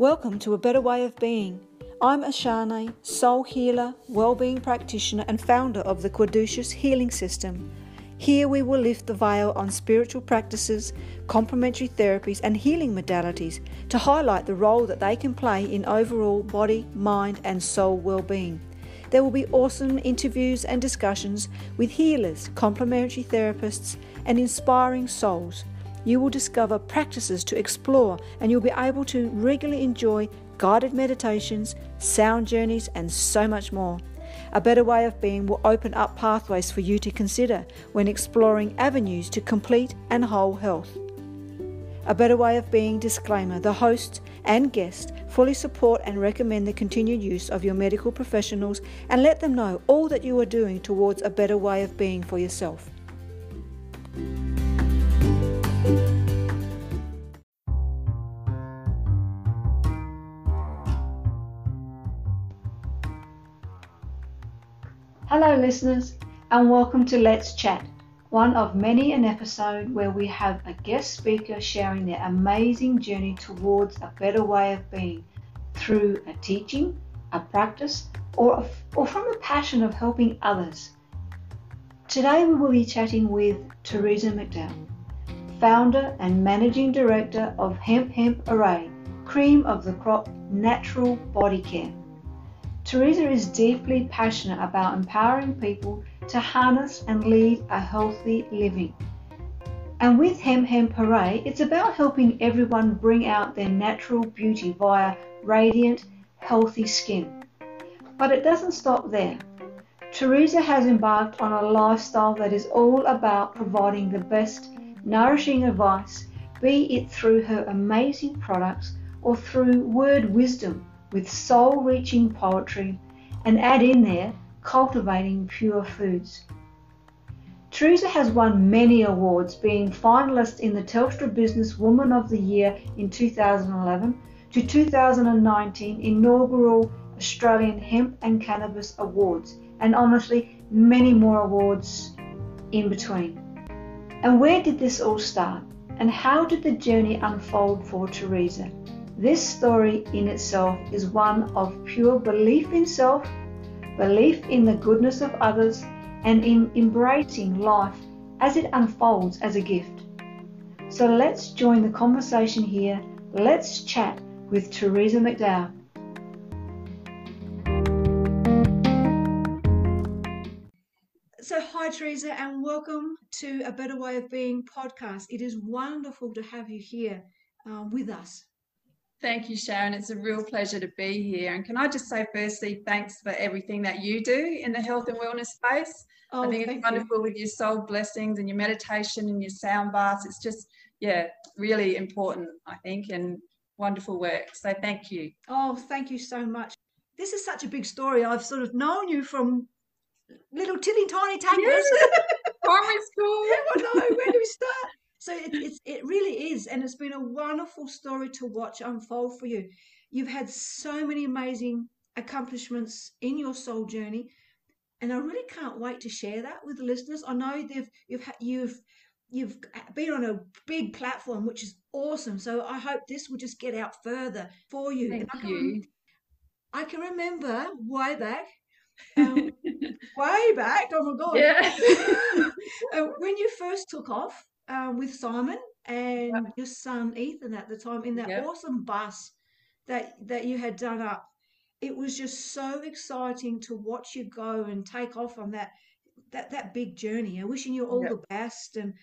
Welcome to A Better Way of Being. I'm Ashane, soul healer, well-being practitioner and founder of the Caduceus Healing System. Here we will lift the veil on spiritual practices, complementary therapies and healing modalities to highlight the role that they can play in overall body, mind and soul well-being. There will be awesome interviews and discussions with healers, complementary therapists and inspiring souls you will discover practices to explore and you'll be able to regularly enjoy guided meditations, sound journeys, and so much more. A better way of being will open up pathways for you to consider when exploring avenues to complete and whole health. A Better Way of Being disclaimer the host and guest fully support and recommend the continued use of your medical professionals and let them know all that you are doing towards a better way of being for yourself. Listeners, and welcome to Let's Chat, one of many an episode where we have a guest speaker sharing their amazing journey towards a better way of being through a teaching, a practice, or, or from a passion of helping others. Today we will be chatting with Teresa McDowell, founder and managing director of Hemp Hemp Hooray, cream of the crop natural body care. Teresa is deeply passionate about empowering people to harness and lead a healthy living. And with Hemp Hemp Hooray, it's about helping everyone bring out their natural beauty via radiant, healthy skin. But it doesn't stop there. Teresa has embarked on a lifestyle that is all about providing the best, nourishing advice, be it through her amazing products or through word wisdom with soul reaching poetry and add in there cultivating pure foods. Teresa has won many awards, being finalist in the Telstra Business Woman of the Year in 2011 to 2019 inaugural Australian Hemp and Cannabis Awards, and honestly, many more awards in between. And where did this all start? And how did the journey unfold for Teresa? This story in itself is one of pure belief in self, belief in the goodness of others, and in embracing life as it unfolds as a gift. So let's join the conversation here. Let's chat with Teresa McDowell. So, hi, Teresa, and welcome to A Better Way of Being podcast. It is wonderful to have you here uh, with us. Thank you, Sharon. It's a real pleasure to be here. And can I just say, firstly, thanks for everything that you do in the health and wellness space. Oh, I think it's wonderful you. with your soul blessings and your meditation and your sound baths. It's just, yeah, really important, I think, and wonderful work. So thank you. Oh, thank you so much. This is such a big story. I've sort of known you from little tilly tiny tankers. Yes. Primary school. yeah, I know. Where do we start? So it, it's, it really is. And it's been a wonderful story to watch unfold for you. You've had so many amazing accomplishments in your soul journey. And I really can't wait to share that with the listeners. I know they've you've you've you've been on a big platform, which is awesome. So I hope this will just get out further for you. Thank I can, you. I can remember way back, um, way back. Oh my god! Yeah. uh, when you first took off, um, with Simon and yep. your son Ethan at the time in that yep. awesome bus that that you had done up. It was just so exciting to watch you go and take off on that that that big journey. And wishing you all yep. the best and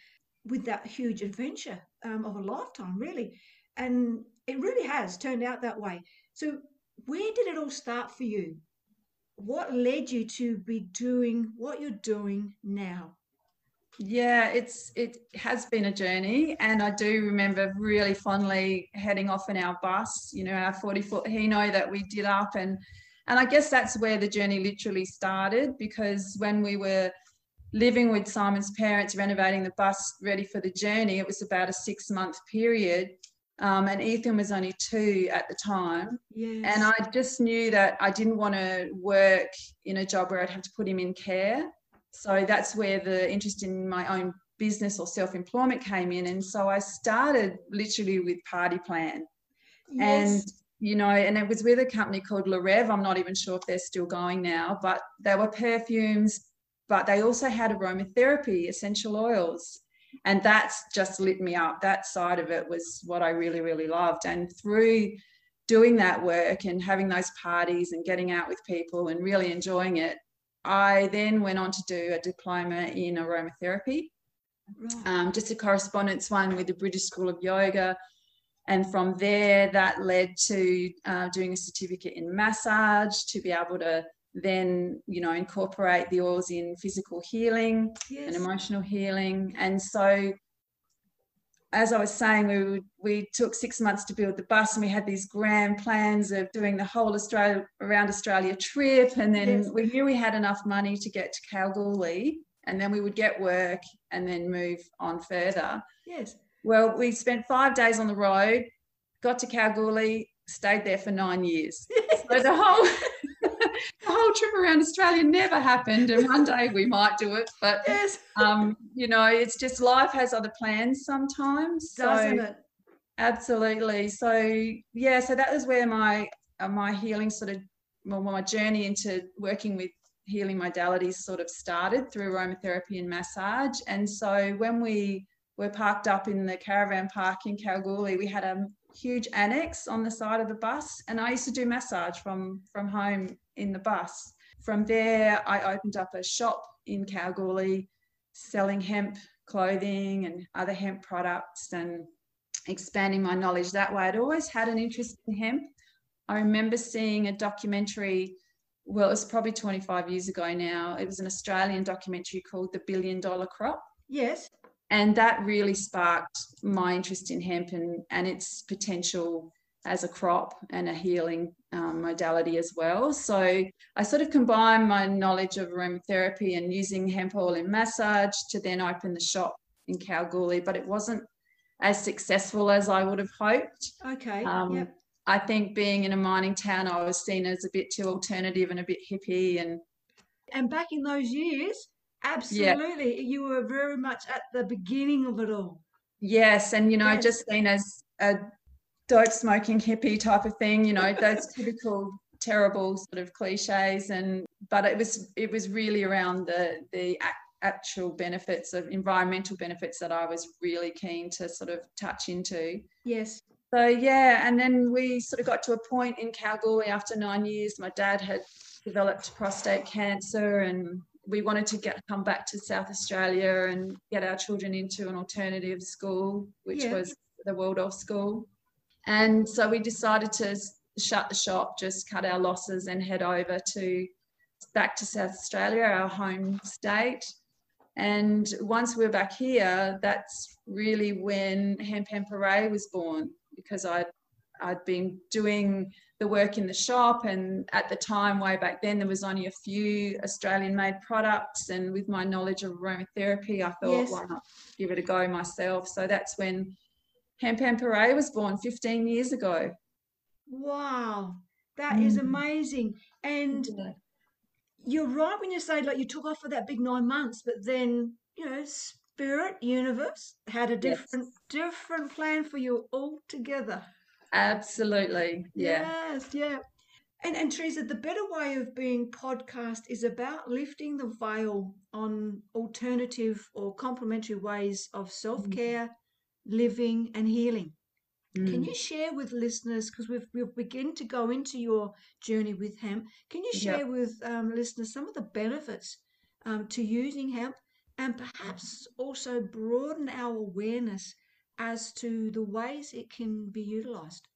with that huge adventure um, of a lifetime, really. And it really has turned out that way. So, where did it all start for you? What led you to be doing what you're doing now? Yeah, it's it has been a journey, and I do remember really fondly heading off in our bus. You know, our forty foot Hino that we did up, and and I guess that's where the journey literally started because when we were living with Simon's parents, renovating the bus ready for the journey, it was about a six month period. Um, and Ethan was only two at the time. Yes. And I just knew that I didn't want to work in a job where I'd have to put him in care. So that's where the interest in my own business or self employment came in. And so I started literally with Party Plan. Yes. And you know, and it was with a company called La Rev. I'm not even sure if they're still going now, but they were perfumes, but they also had aromatherapy, essential oils. And that's just lit me up. That side of it was what I really, really loved. And through doing that work and having those parties and getting out with people and really enjoying it, I then went on to do a diploma in aromatherapy, right. um, just a correspondence one with the British School of Yoga and from there, that led to uh, doing a certificate in massage to be able to then, you know, incorporate the oils in physical healing yes. and emotional healing. And so, as I was saying, we we took six months to build the bus, and we had these grand plans of doing the whole Australia around Australia trip. And then yes. we knew we had enough money to get to Kalgoorlie, and then we would get work and then move on further. Yes. Well, we spent five days on the road, got to Kalgoorlie, stayed there for nine years. so the whole whole trip around Australia never happened, and one day we might do it. But yes. um, you know, it's just life has other plans sometimes. Doesn't so, it? Absolutely. So yeah, so that was where my uh, my healing sort of well, my journey into working with healing modalities sort of started through aromatherapy and massage. And so when we were parked up in the caravan park in Kalgoorlie. We had a huge annex on the side of the bus, and I used to do massage from from home in the bus. From there, I opened up a shop in Kalgoorlie selling hemp clothing and other hemp products and expanding my knowledge that way. I'd always had an interest in hemp. I remember seeing a documentary, well, it was probably 25 years ago now. It was an Australian documentary called The Billion Dollar Crop. Yes and that really sparked my interest in hemp and, and its potential as a crop and a healing um, modality as well. So I sort of combined my knowledge of aromatherapy and using hemp oil in massage to then open the shop in Kalgoorlie, but it wasn't as successful as I would have hoped. Okay. Um, yep. I think being in a mining town, I was seen as a bit too alternative and a bit hippie and. And back in those years, Absolutely. You were very much at the beginning of it all. Yes. And, you know, yes. just seen as a dope smoking hippie type of thing, you know, those typical terrible sort of cliches and but it was it was really around the the actual benefits of environmental benefits that I was really keen to sort of touch into. Yes. So yeah, and then we sort of got to a point in Kalgoorlie after nine years. My dad had developed prostate cancer, and we wanted to get come back to South Australia and get our children into an alternative school, which yeah. was the World Waldorf School. And so we decided to shut the shop, just cut our losses, and head over to back to South Australia, our home state. And once we are back here, that's really when Hemp Hemporee was born because I'd I'd been doing the work in the shop and at the time way back then there was only a few australian made products and with my knowledge of aromatherapy i thought yes. why not give it a go myself so that's when hemp hemporee was born 15 years ago wow that mm. is amazing and yeah. you're right when you say like you took off for that big nine months but then you know spirit universe had a different yes. different plan for you altogether Absolutely. Yeah. Yes, yeah. And, and Teresa, the better way of being podcast is about lifting the veil on alternative or complementary ways of self care, mm. Living, and healing. Mm. Can you share with listeners, because we've, we've begun to go into your journey with hemp, can you share yep. with um, listeners some of the benefits um, to using hemp and perhaps also broaden our awareness as to the ways it can be utilized?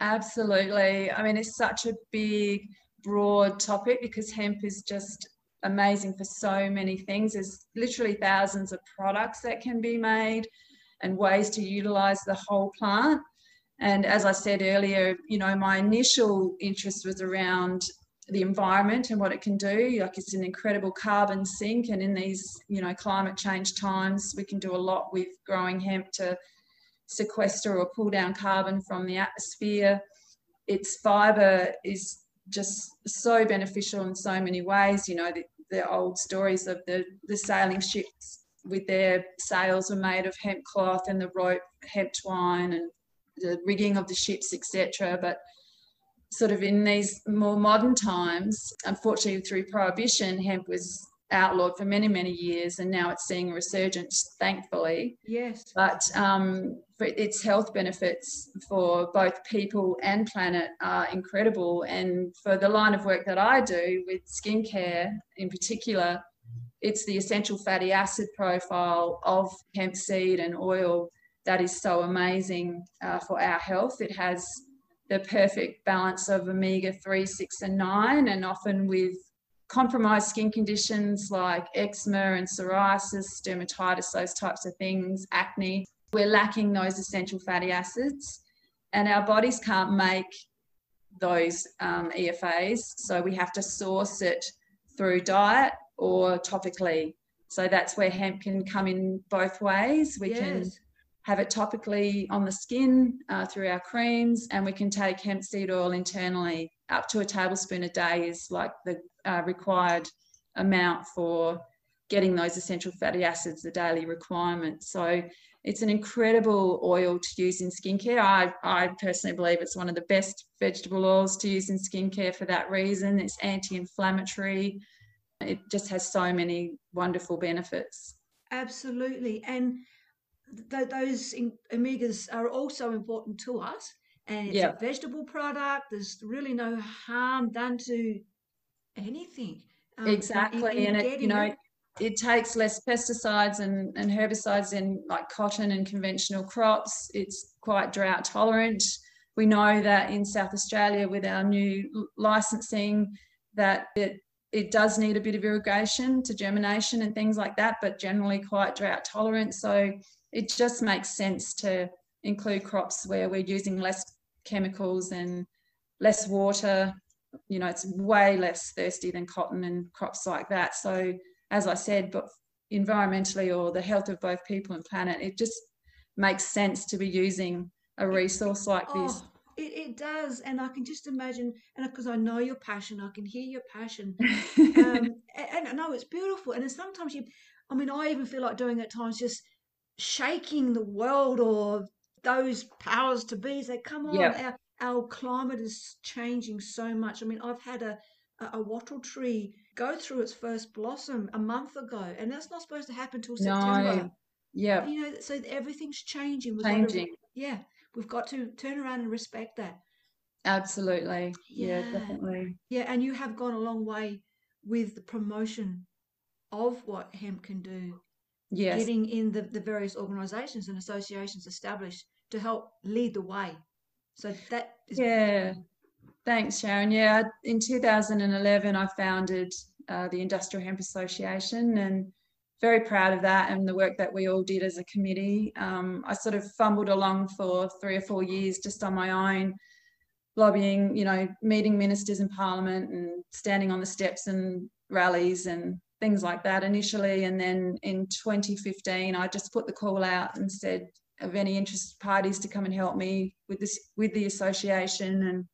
Absolutely. I mean, it's such a big, broad topic because hemp is just amazing for so many things. There's literally thousands of products that can be made and ways to utilize the whole plant. And as I said earlier, you know, my initial interest was around the environment and what it can do. Like it's an incredible carbon sink, and in these, you know, climate change times, we can do a lot with growing hemp to sequester or pull down carbon from the atmosphere. Its fibre is just so beneficial in so many ways. You know, the, the old stories of the, the sailing ships with their sails were made of hemp cloth and the rope hemp twine and the rigging of the ships, etc. But sort of in these more modern times, unfortunately through prohibition, hemp was outlawed for many, many years, and now it's seeing a resurgence, thankfully. Yes. But um, its health benefits for both people and planet are incredible. And for the line of work that I do with skincare in particular, it's the essential fatty acid profile of hemp seed and oil that is so amazing uh, for our health. It has the perfect balance of omega 3, 6, and 9, and often with compromised skin conditions like eczema and psoriasis, dermatitis, those types of things, acne. We're lacking those essential fatty acids, and our bodies can't make those um, EFAs, so we have to source it through diet or topically. So that's where hemp can come in both ways. We yes. can have it topically on the skin uh, through our creams, and we can take hemp seed oil internally. Up to a tablespoon a day is like the uh, required amount for getting those essential fatty acids, the daily requirement. So it's an incredible oil to use in skincare. I, I personally believe it's one of the best vegetable oils to use in skincare for that reason. It's anti inflammatory, it just has so many wonderful benefits. Absolutely. And th- those omegas are also important to us. And it's yep. a vegetable product. There's really no harm done to anything. Um, exactly. In, in and it, you know, it. it takes less pesticides and, and herbicides in like cotton and conventional crops. It's quite drought tolerant. We know that in South Australia with our new licensing that it it does need a bit of irrigation to germination and things like that, but generally quite drought tolerant. So it just makes sense to include crops where we're using less chemicals and less water. You know it's way less thirsty than cotton and crops like that. So as i said but environmentally or the health of both people and planet it just makes sense to be using a resource like oh, this it, it does and i can just imagine and because i know your passion i can hear your passion um, and, i know it's beautiful and sometimes you i mean i even feel like doing at times just shaking the world or those powers to be say come on yep. our, our climate is changing so much. I mean, I've had a, a, wattle tree go through its first blossom a month ago, and that's not supposed to happen until September. No. Yeah. You know, so everything's changing. Changing. Yeah. We've got to turn around and respect that. Absolutely. Yeah. yeah, definitely. Yeah, and you have gone a long way with the promotion of what hemp can do. Yes. Getting in the, the various organizations and associations established to help lead the way so that is yeah. Thanks, Sharon. Yeah, in 2011, I founded uh, the Industrial Hemp Association and very proud of that and the work that we all did as a committee. Um, I sort of fumbled along for three or four years just on my own, lobbying, you know, meeting ministers in Parliament and standing on the steps and rallies and things like that initially. And then in 2015, I just put the call out and said, of any interested parties to come and help me with this with the association and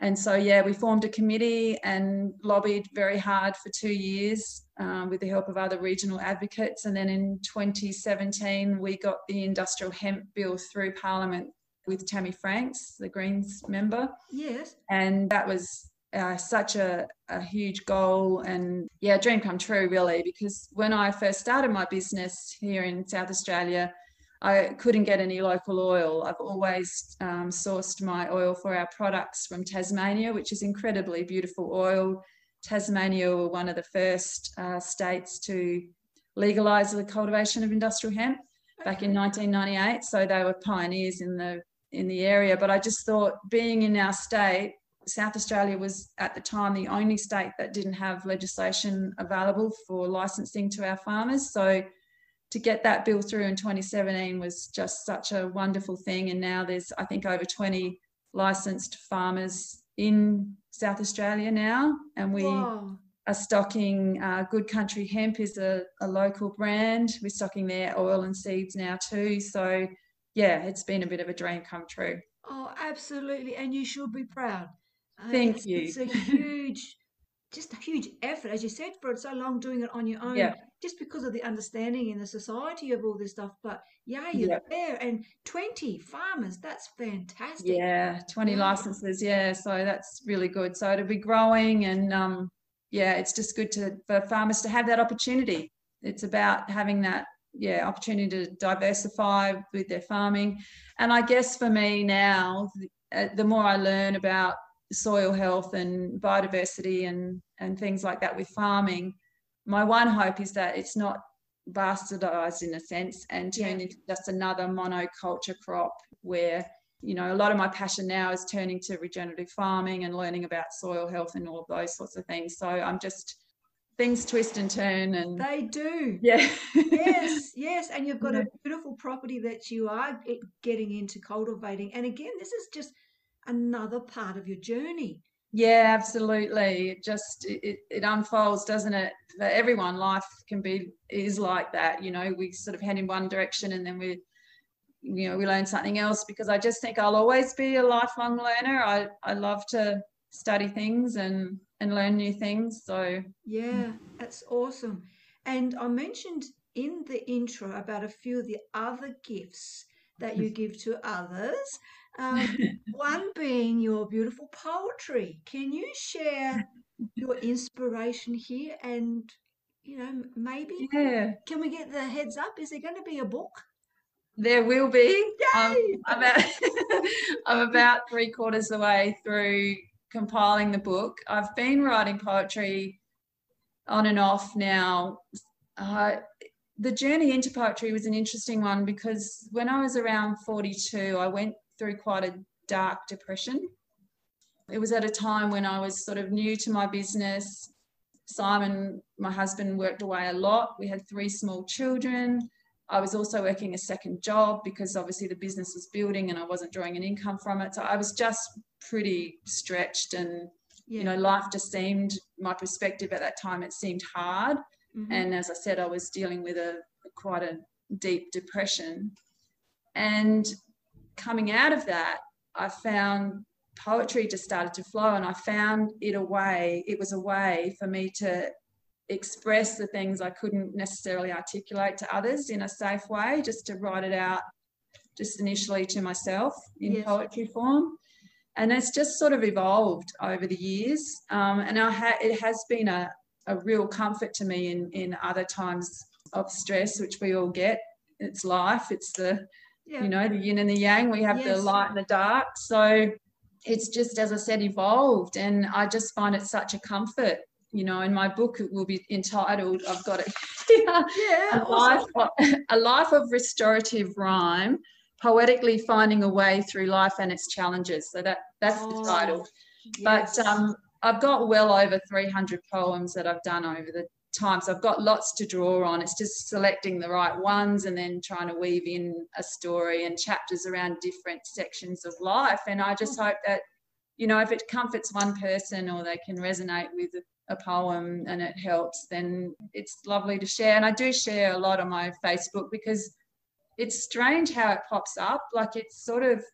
and so yeah we formed a committee and lobbied very hard for two years um, with the help of other regional advocates. And then in 2017 we got the industrial hemp bill through parliament with tammy franks the greens member. Yes. And that was uh, such a, a huge goal and yeah dream come true really because when i first started my business here in south australia I couldn't get any local oil. I've always um, sourced my oil for our products from Tasmania, which is incredibly beautiful oil. Tasmania were one of the first uh, states to legalise the cultivation of industrial hemp back in 1998. So they were pioneers in the in the area. But I just thought, being in our state, South Australia was at the time the only state that didn't have legislation available for licensing to our farmers. So to get that bill through in 2017 was just such a wonderful thing. And now there's, I think, over 20 licensed farmers in South Australia now, and we are stocking uh, Good Country Hemp is a, a, local brand. We're stocking their oil and seeds now too. So yeah, it's been a bit of a dream come true. Oh, absolutely, and you should be proud. Uh, Thank it's, you. It's a huge just a huge effort, as you said, for so long doing it on your own, Yeah. just because of the understanding in the society of all this stuff. But yeah, you're Yeah. there, and 20 farmers, that's fantastic. Yeah, 20 Yeah. licenses. Yeah, so that's really good. So it'll be growing and um yeah, it's just good to for farmers to have that opportunity. It's about having that yeah, opportunity to diversify with their farming. And I guess for me now, the, uh, the more I learn about soil health and biodiversity and and things like that with farming, my one hope is that it's not bastardized in a sense and turned Yeah. into just another monoculture crop where you know a lot of my passion now is turning to regenerative farming and learning about soil health and all of those sorts of things so i'm just things twist and turn and They do. yeah yes, yes, and you've got Yeah. a beautiful property that you are eh, getting into cultivating. And again, this is just another part of your journey. yeah absolutely it just it, it- unfolds doesn't it for everyone life can be is like that you know we sort of head in one direction and then we you know we learn something else because i just think i'll always be a lifelong learner i i love to study things and and learn new things so Yeah, that's awesome. And I mentioned in the intro about a few of the other gifts that you mm. give to others. Um, one being your beautiful poetry. Can you share your inspiration here? And, you know, maybe yeah can we get the heads up? Is there going to be a book? There will be. Um, Yay! I'm, about, I'm about three quarters of the way through compiling the book. I've been writing poetry on and off now. Uh, the journey into poetry was an interesting one because when I was around 42, I went through quite a dark depression. It was at a time when I was sort of new to my business. Simon, my husband, worked away a lot. We had three small children. I was also working a second job because obviously the business was building and I wasn't drawing an income from it. So I was just pretty stretched and, Yeah. you know, life just seemed, my perspective at that time, it seemed hard. Mhm. And as I said, I was dealing with a quite a deep depression. And coming out of that, I found poetry just started to flow and I found it a way, it was a way for me to express the things I couldn't necessarily articulate to others in a safe way, just to write it out just initially to myself in Yes. poetry form. And it's just sort of evolved over the years. Um, and I ha- it has been a, a real comfort to me in, in other times of stress, which we all get. It's life, it's the yeah. you know the yin and the yang we have the light and the dark so it's just as i said evolved and i just find it such a comfort you know in my book it will be entitled i've got it yeah. a, awesome. life of, a life of restorative rhyme poetically finding a way through life and its challenges so that that's the Oh, title yes. but um, I've got well over 300 poems that I've done over the time. So I've got lots to draw on. It's just selecting the right ones and then trying to weave in a story and chapters around different sections of life. And I just hope that, you know, if it comforts one person or they can resonate with a, a poem and it helps, then it's lovely to share. And I do share a lot on my Facebook because it's strange how it pops up. Like it's sort of,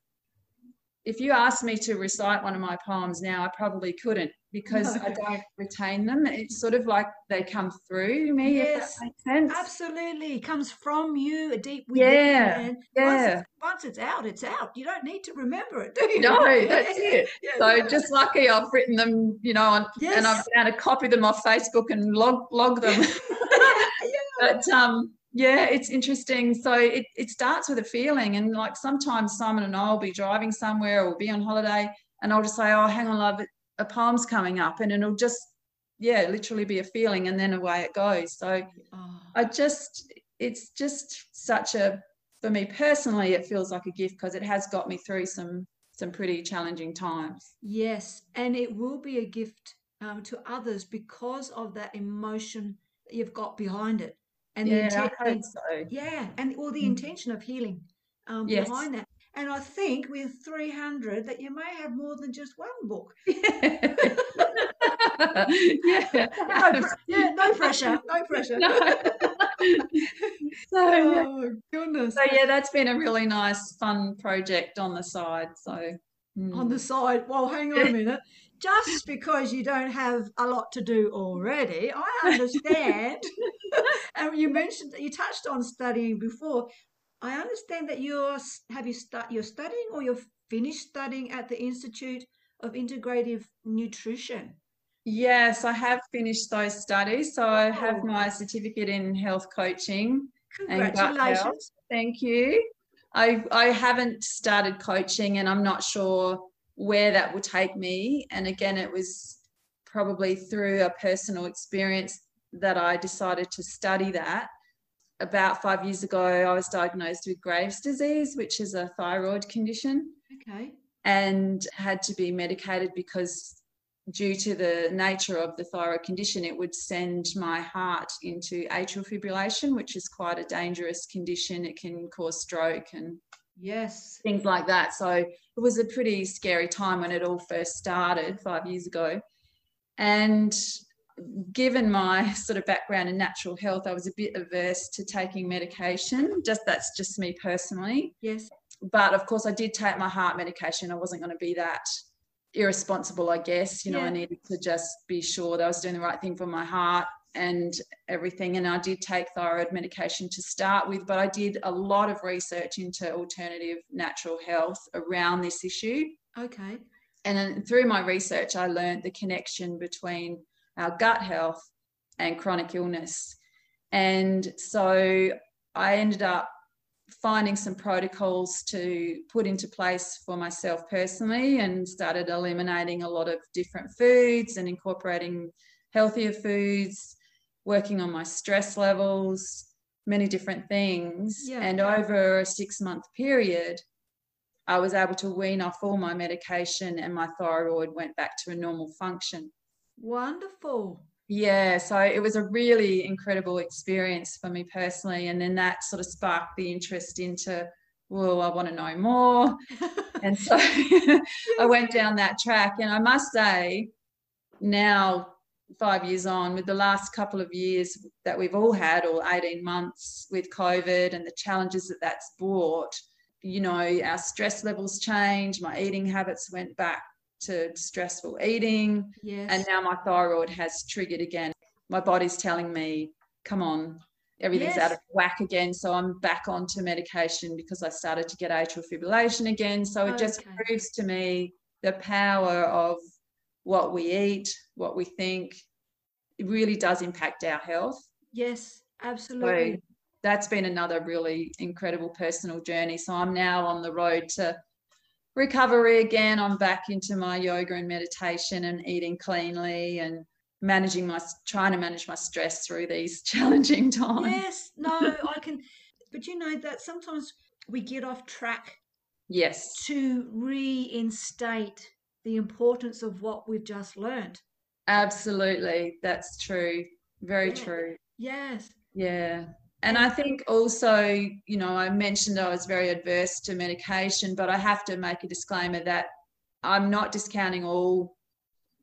if you asked me to recite one of my poems now, I probably couldn't because No. I don't retain them. It's sort of like they come through me, Yes, if that makes sense. Absolutely. It comes from you, a deep within. Yeah, And once, Yeah. it's, once it's out, it's out. You don't need to remember it, do you? No, that's it. Yeah, So yeah. just lucky I've written them, you know, on, and I've Yes. been to copy them off Facebook and log log them. yeah. but um yeah it's interesting so it, it starts with a feeling and like sometimes simon and i'll be driving somewhere or be on holiday and i'll just say oh hang on love a poem's coming up and it'll just yeah literally be a feeling and then away it goes so Oh, i just it's just such a for me personally it feels like a gift because it has got me through some some pretty challenging times yes. And it will be a gift um, to others because of that emotion that you've got behind it. And the yeah intent, i hope so yeah, and or the Mm. intention of healing um, Yes. behind that. And I think with 300 that you may have more than just one book. yeah. No, yeah, no pressure, no pressure. No. so, yeah. Oh goodness! so yeah, that's been a really nice, fun project on the side. So On mm. the side, well, hang on a minute. Just because you don't have a lot to do already, I understand. and you mentioned you touched on studying before. I understand that you're have you start you're studying or you're finished studying at the Institute of Integrative Nutrition. Yes, I have finished those studies. So I have Oh. my certificate in health coaching gut health. Congratulations. Thank you. I I haven't started coaching and I'm not sure where that will take me. And again, it was probably through a personal experience that I decided to study that. About five years ago, I was diagnosed with Graves' disease, which is a thyroid condition, Okay. and had to be medicated because due to the nature of the thyroid condition, it would send my heart into atrial fibrillation, which is quite a dangerous condition. It can cause stroke and Yes. things like that. So it was a pretty scary time when it all first started five years ago. And given my sort of background in natural health, I was a bit averse to taking medication. Just that's just me personally. Yes. But of course, I did take my heart medication. I wasn't going to be that irresponsible, I guess. You know, Yeah. I needed to just be sure that I was doing the right thing for my heart and everything. And I did take thyroid medication to start with, but I did a lot of research into alternative natural health around this issue. Okay. And then through my research, I learned the connection between our gut health and chronic illness. And so I ended up finding some protocols to put into place for myself personally and started eliminating a lot of different foods and incorporating healthier foods, working on my stress levels, many different things. Yeah. And over a six month period, I was able to wean off all my medication and my thyroid went back to a normal function. Wonderful. Yeah, so it was a really incredible experience for me personally. And then that sort of sparked the interest into, well, I want to know more. And so I went down that track. And I must say, now, five years on, with the last couple of years that we've all had, or 18 months with COVID and the challenges that that's brought, you know, our stress levels changed, my eating habits went back to stressful eating. yes. And now my thyroid has triggered again. My body's telling me, come on, everything's out of whack again. So I'm back onto medication because I started to get atrial fibrillation again. So it just proves to me the power of what we eat, what we think. It really does impact our health. yes. So Absolutely. that's been another really incredible personal journey. So I'm now on the road to recovery again. I'm back into my yoga and meditation and eating cleanly and managing my trying to manage my stress through these challenging times. Yes. No, I can. But you know that sometimes we get off track Yes. to reinstate the importance of what we've just learned. Absolutely. That's true. Very Yeah. true. Yes. Yeah. And I think also, you know, I mentioned I was very adverse to medication, but I have to make a disclaimer that I'm not discounting all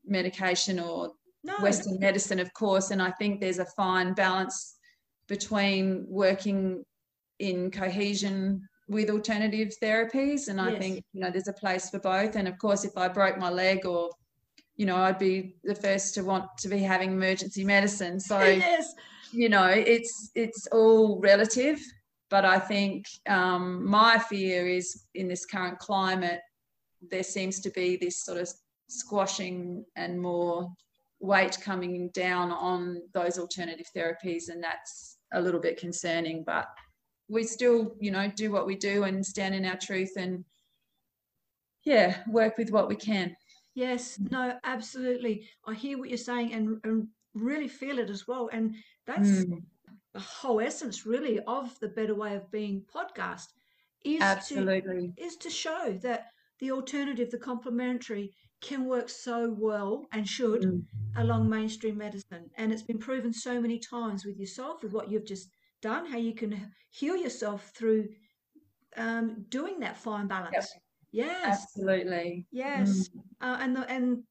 medication or No. Western medicine, of course. And I think there's a fine balance between working in cohesion with alternative therapies. And I Yes. think, you know, there's a place for both. And of course, if I broke my leg or, you know, I'd be the first to want to be having emergency medicine. So, yes. you know, it's it's all relative. But I think um, my fear is in this current climate, there seems to be this sort of squashing and more weight coming down on those alternative therapies, and that's a little bit concerning. But we still, you know, do what we do and stand in our truth and yeah, work with what we can. Yes, no, absolutely. I hear what you're saying and, and really feel it as well. And that's Mm, the whole essence, really, of the Better Way of Being podcast is to absolutely. is to show that the alternative, the complementary, can work so well and should Mm, along mainstream medicine. And it's been proven so many times with yourself, with what you've just done, how you can heal yourself through um, doing that fine balance. Yes, absolutely. yes. Mm, Uh, and the, and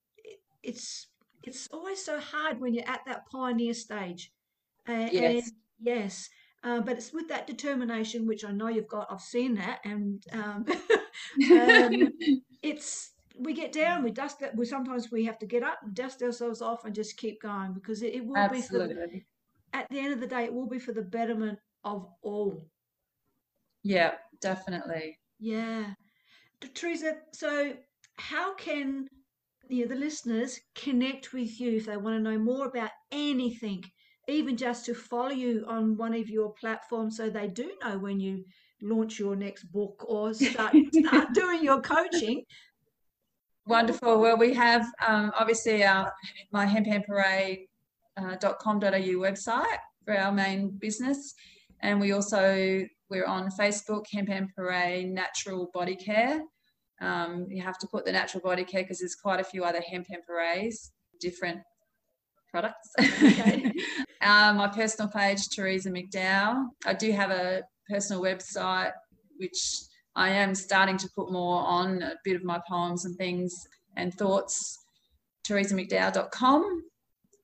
it's it's always so hard when you're at that pioneer stage. Uh, Yes. And yes. Uh, but it's with that determination, which I know you've got. I've seen that, and um, um, it's we get down, we dust that. We sometimes we have to get up and dust ourselves off and just keep going because it, it will Absolutely. be at the end of the day, it will be for the betterment of all. Yeah, definitely. Yeah, Teresa. So, how can you know, the listeners connect with you if they want to know more about anything, even just to follow you on one of your platforms, so they do know when you launch your next book or start, start doing your coaching Wonderful. Well, we have um, obviously our my hemphemphooray.com.au uh, website for our main business, and we also we're on Facebook, Hemp and Parade Natural Body Care. Um, you have to put the natural body care because there's quite a few other hemp and parades, different products. Okay. um, my personal page, Teresa McDowell. I do have a personal website which I am starting to put more on a bit of my poems and things and thoughts, teresamcdowell.com.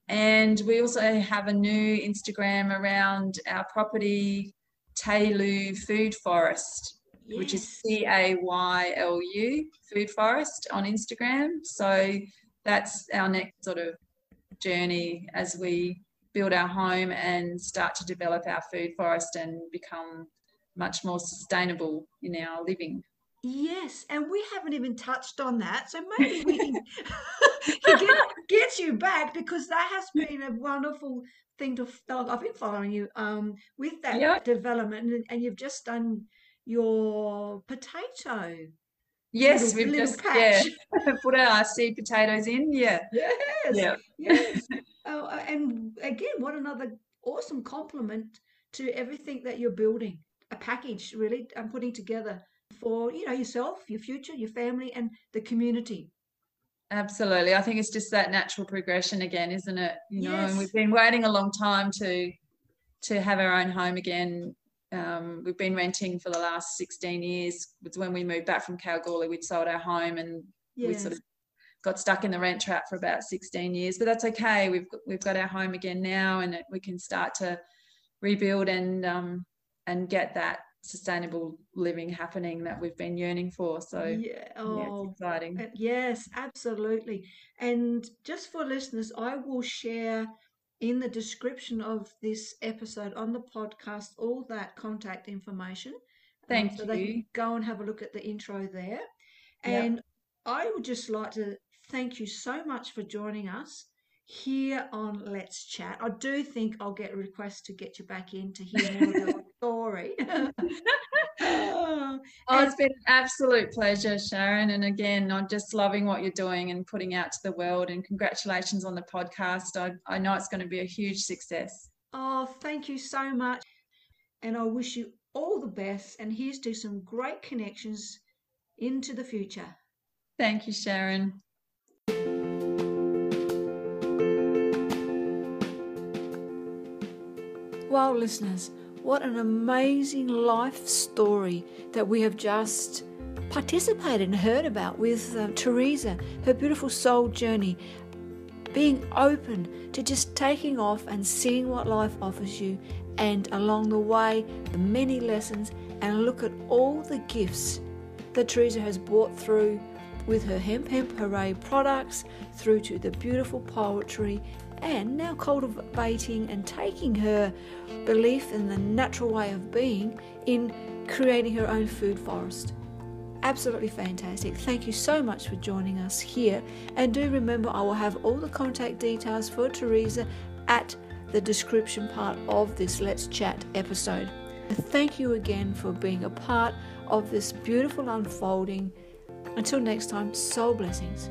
And we also have a new Instagram around our property, Teylu Food Forest, yes. which is C A Y L U Food Forest on Instagram. So that's our next sort of journey as we build our home and start to develop our food forest and become much more sustainable in our living. Yes, and we haven't even touched on that, so maybe we can, get, get you back because that has been a wonderful thing to. I've been following you um, with that yep. development, and, and, you've just done your potato. Yes, little, we've little just patch. yeah put our seed potatoes in. Yeah. Yes. Yeah. Yes. oh, and again, what another awesome compliment to everything that you're building a package really I'm putting together for you know yourself, your future, your family, and the community. Absolutely, I think it's just that natural progression again, isn't it? You know, yes. and we've been waiting a long time to to have our own home again. Um, we've been renting for the last 16 years. It's when we moved back from Kalgoorlie, we'd sold our home and yes. we sort of got stuck in the rent trap for about 16 years. But that's okay. We've we've got our home again now, and we can start to rebuild and um, and get that sustainable living happening that we've been yearning for. So yeah, oh, yeah, it's exciting. Yes, absolutely. And just for listeners, I will share in the description of this episode on the podcast all that contact information. Um, Thank um, so you. they can go and have a look at the intro there. And yep. I would just like to thank you so much for joining us here on Let's Chat. I do think I'll get requests to get you back in to hear more story. oh, it's been an absolute pleasure, Sharon. And again, I'm just loving what you're doing and putting out to the world. And congratulations on the podcast. I, I know it's going to be a huge success. Oh, thank you so much. And I wish you all the best. And here's to some great connections into the future. Thank you, Sharon. Well, listeners, what an amazing life story that we have just participated and heard about with uh, Teresa, her beautiful soul journey, being open to just taking off and seeing what life offers you, and along the way, the many lessons, and look at all the gifts that Teresa has brought through with her Hemp Hemp Hooray products, through to the beautiful poetry and now cultivating and taking her belief in the natural way of being in creating her own food forest. Absolutely fantastic. Thank you so much for joining us here. And do remember, I will have all the contact details for Teresa at the description part of this Let's Chat episode. Thank you again for being a part of this beautiful unfolding. Until next time, soul blessings.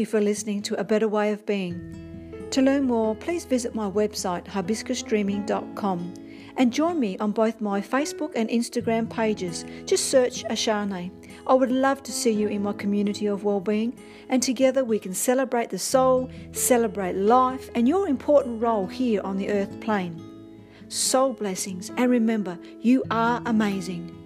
You for listening to A Better Way of Being. To learn more, please visit my website hibiscusdreaming.com and join me on both my Facebook and Instagram pages. Just search Ashane. I would love to see you in my community of well-being and together we can celebrate the soul, celebrate life and your important role here on the earth plane. Soul blessings and remember, you are amazing.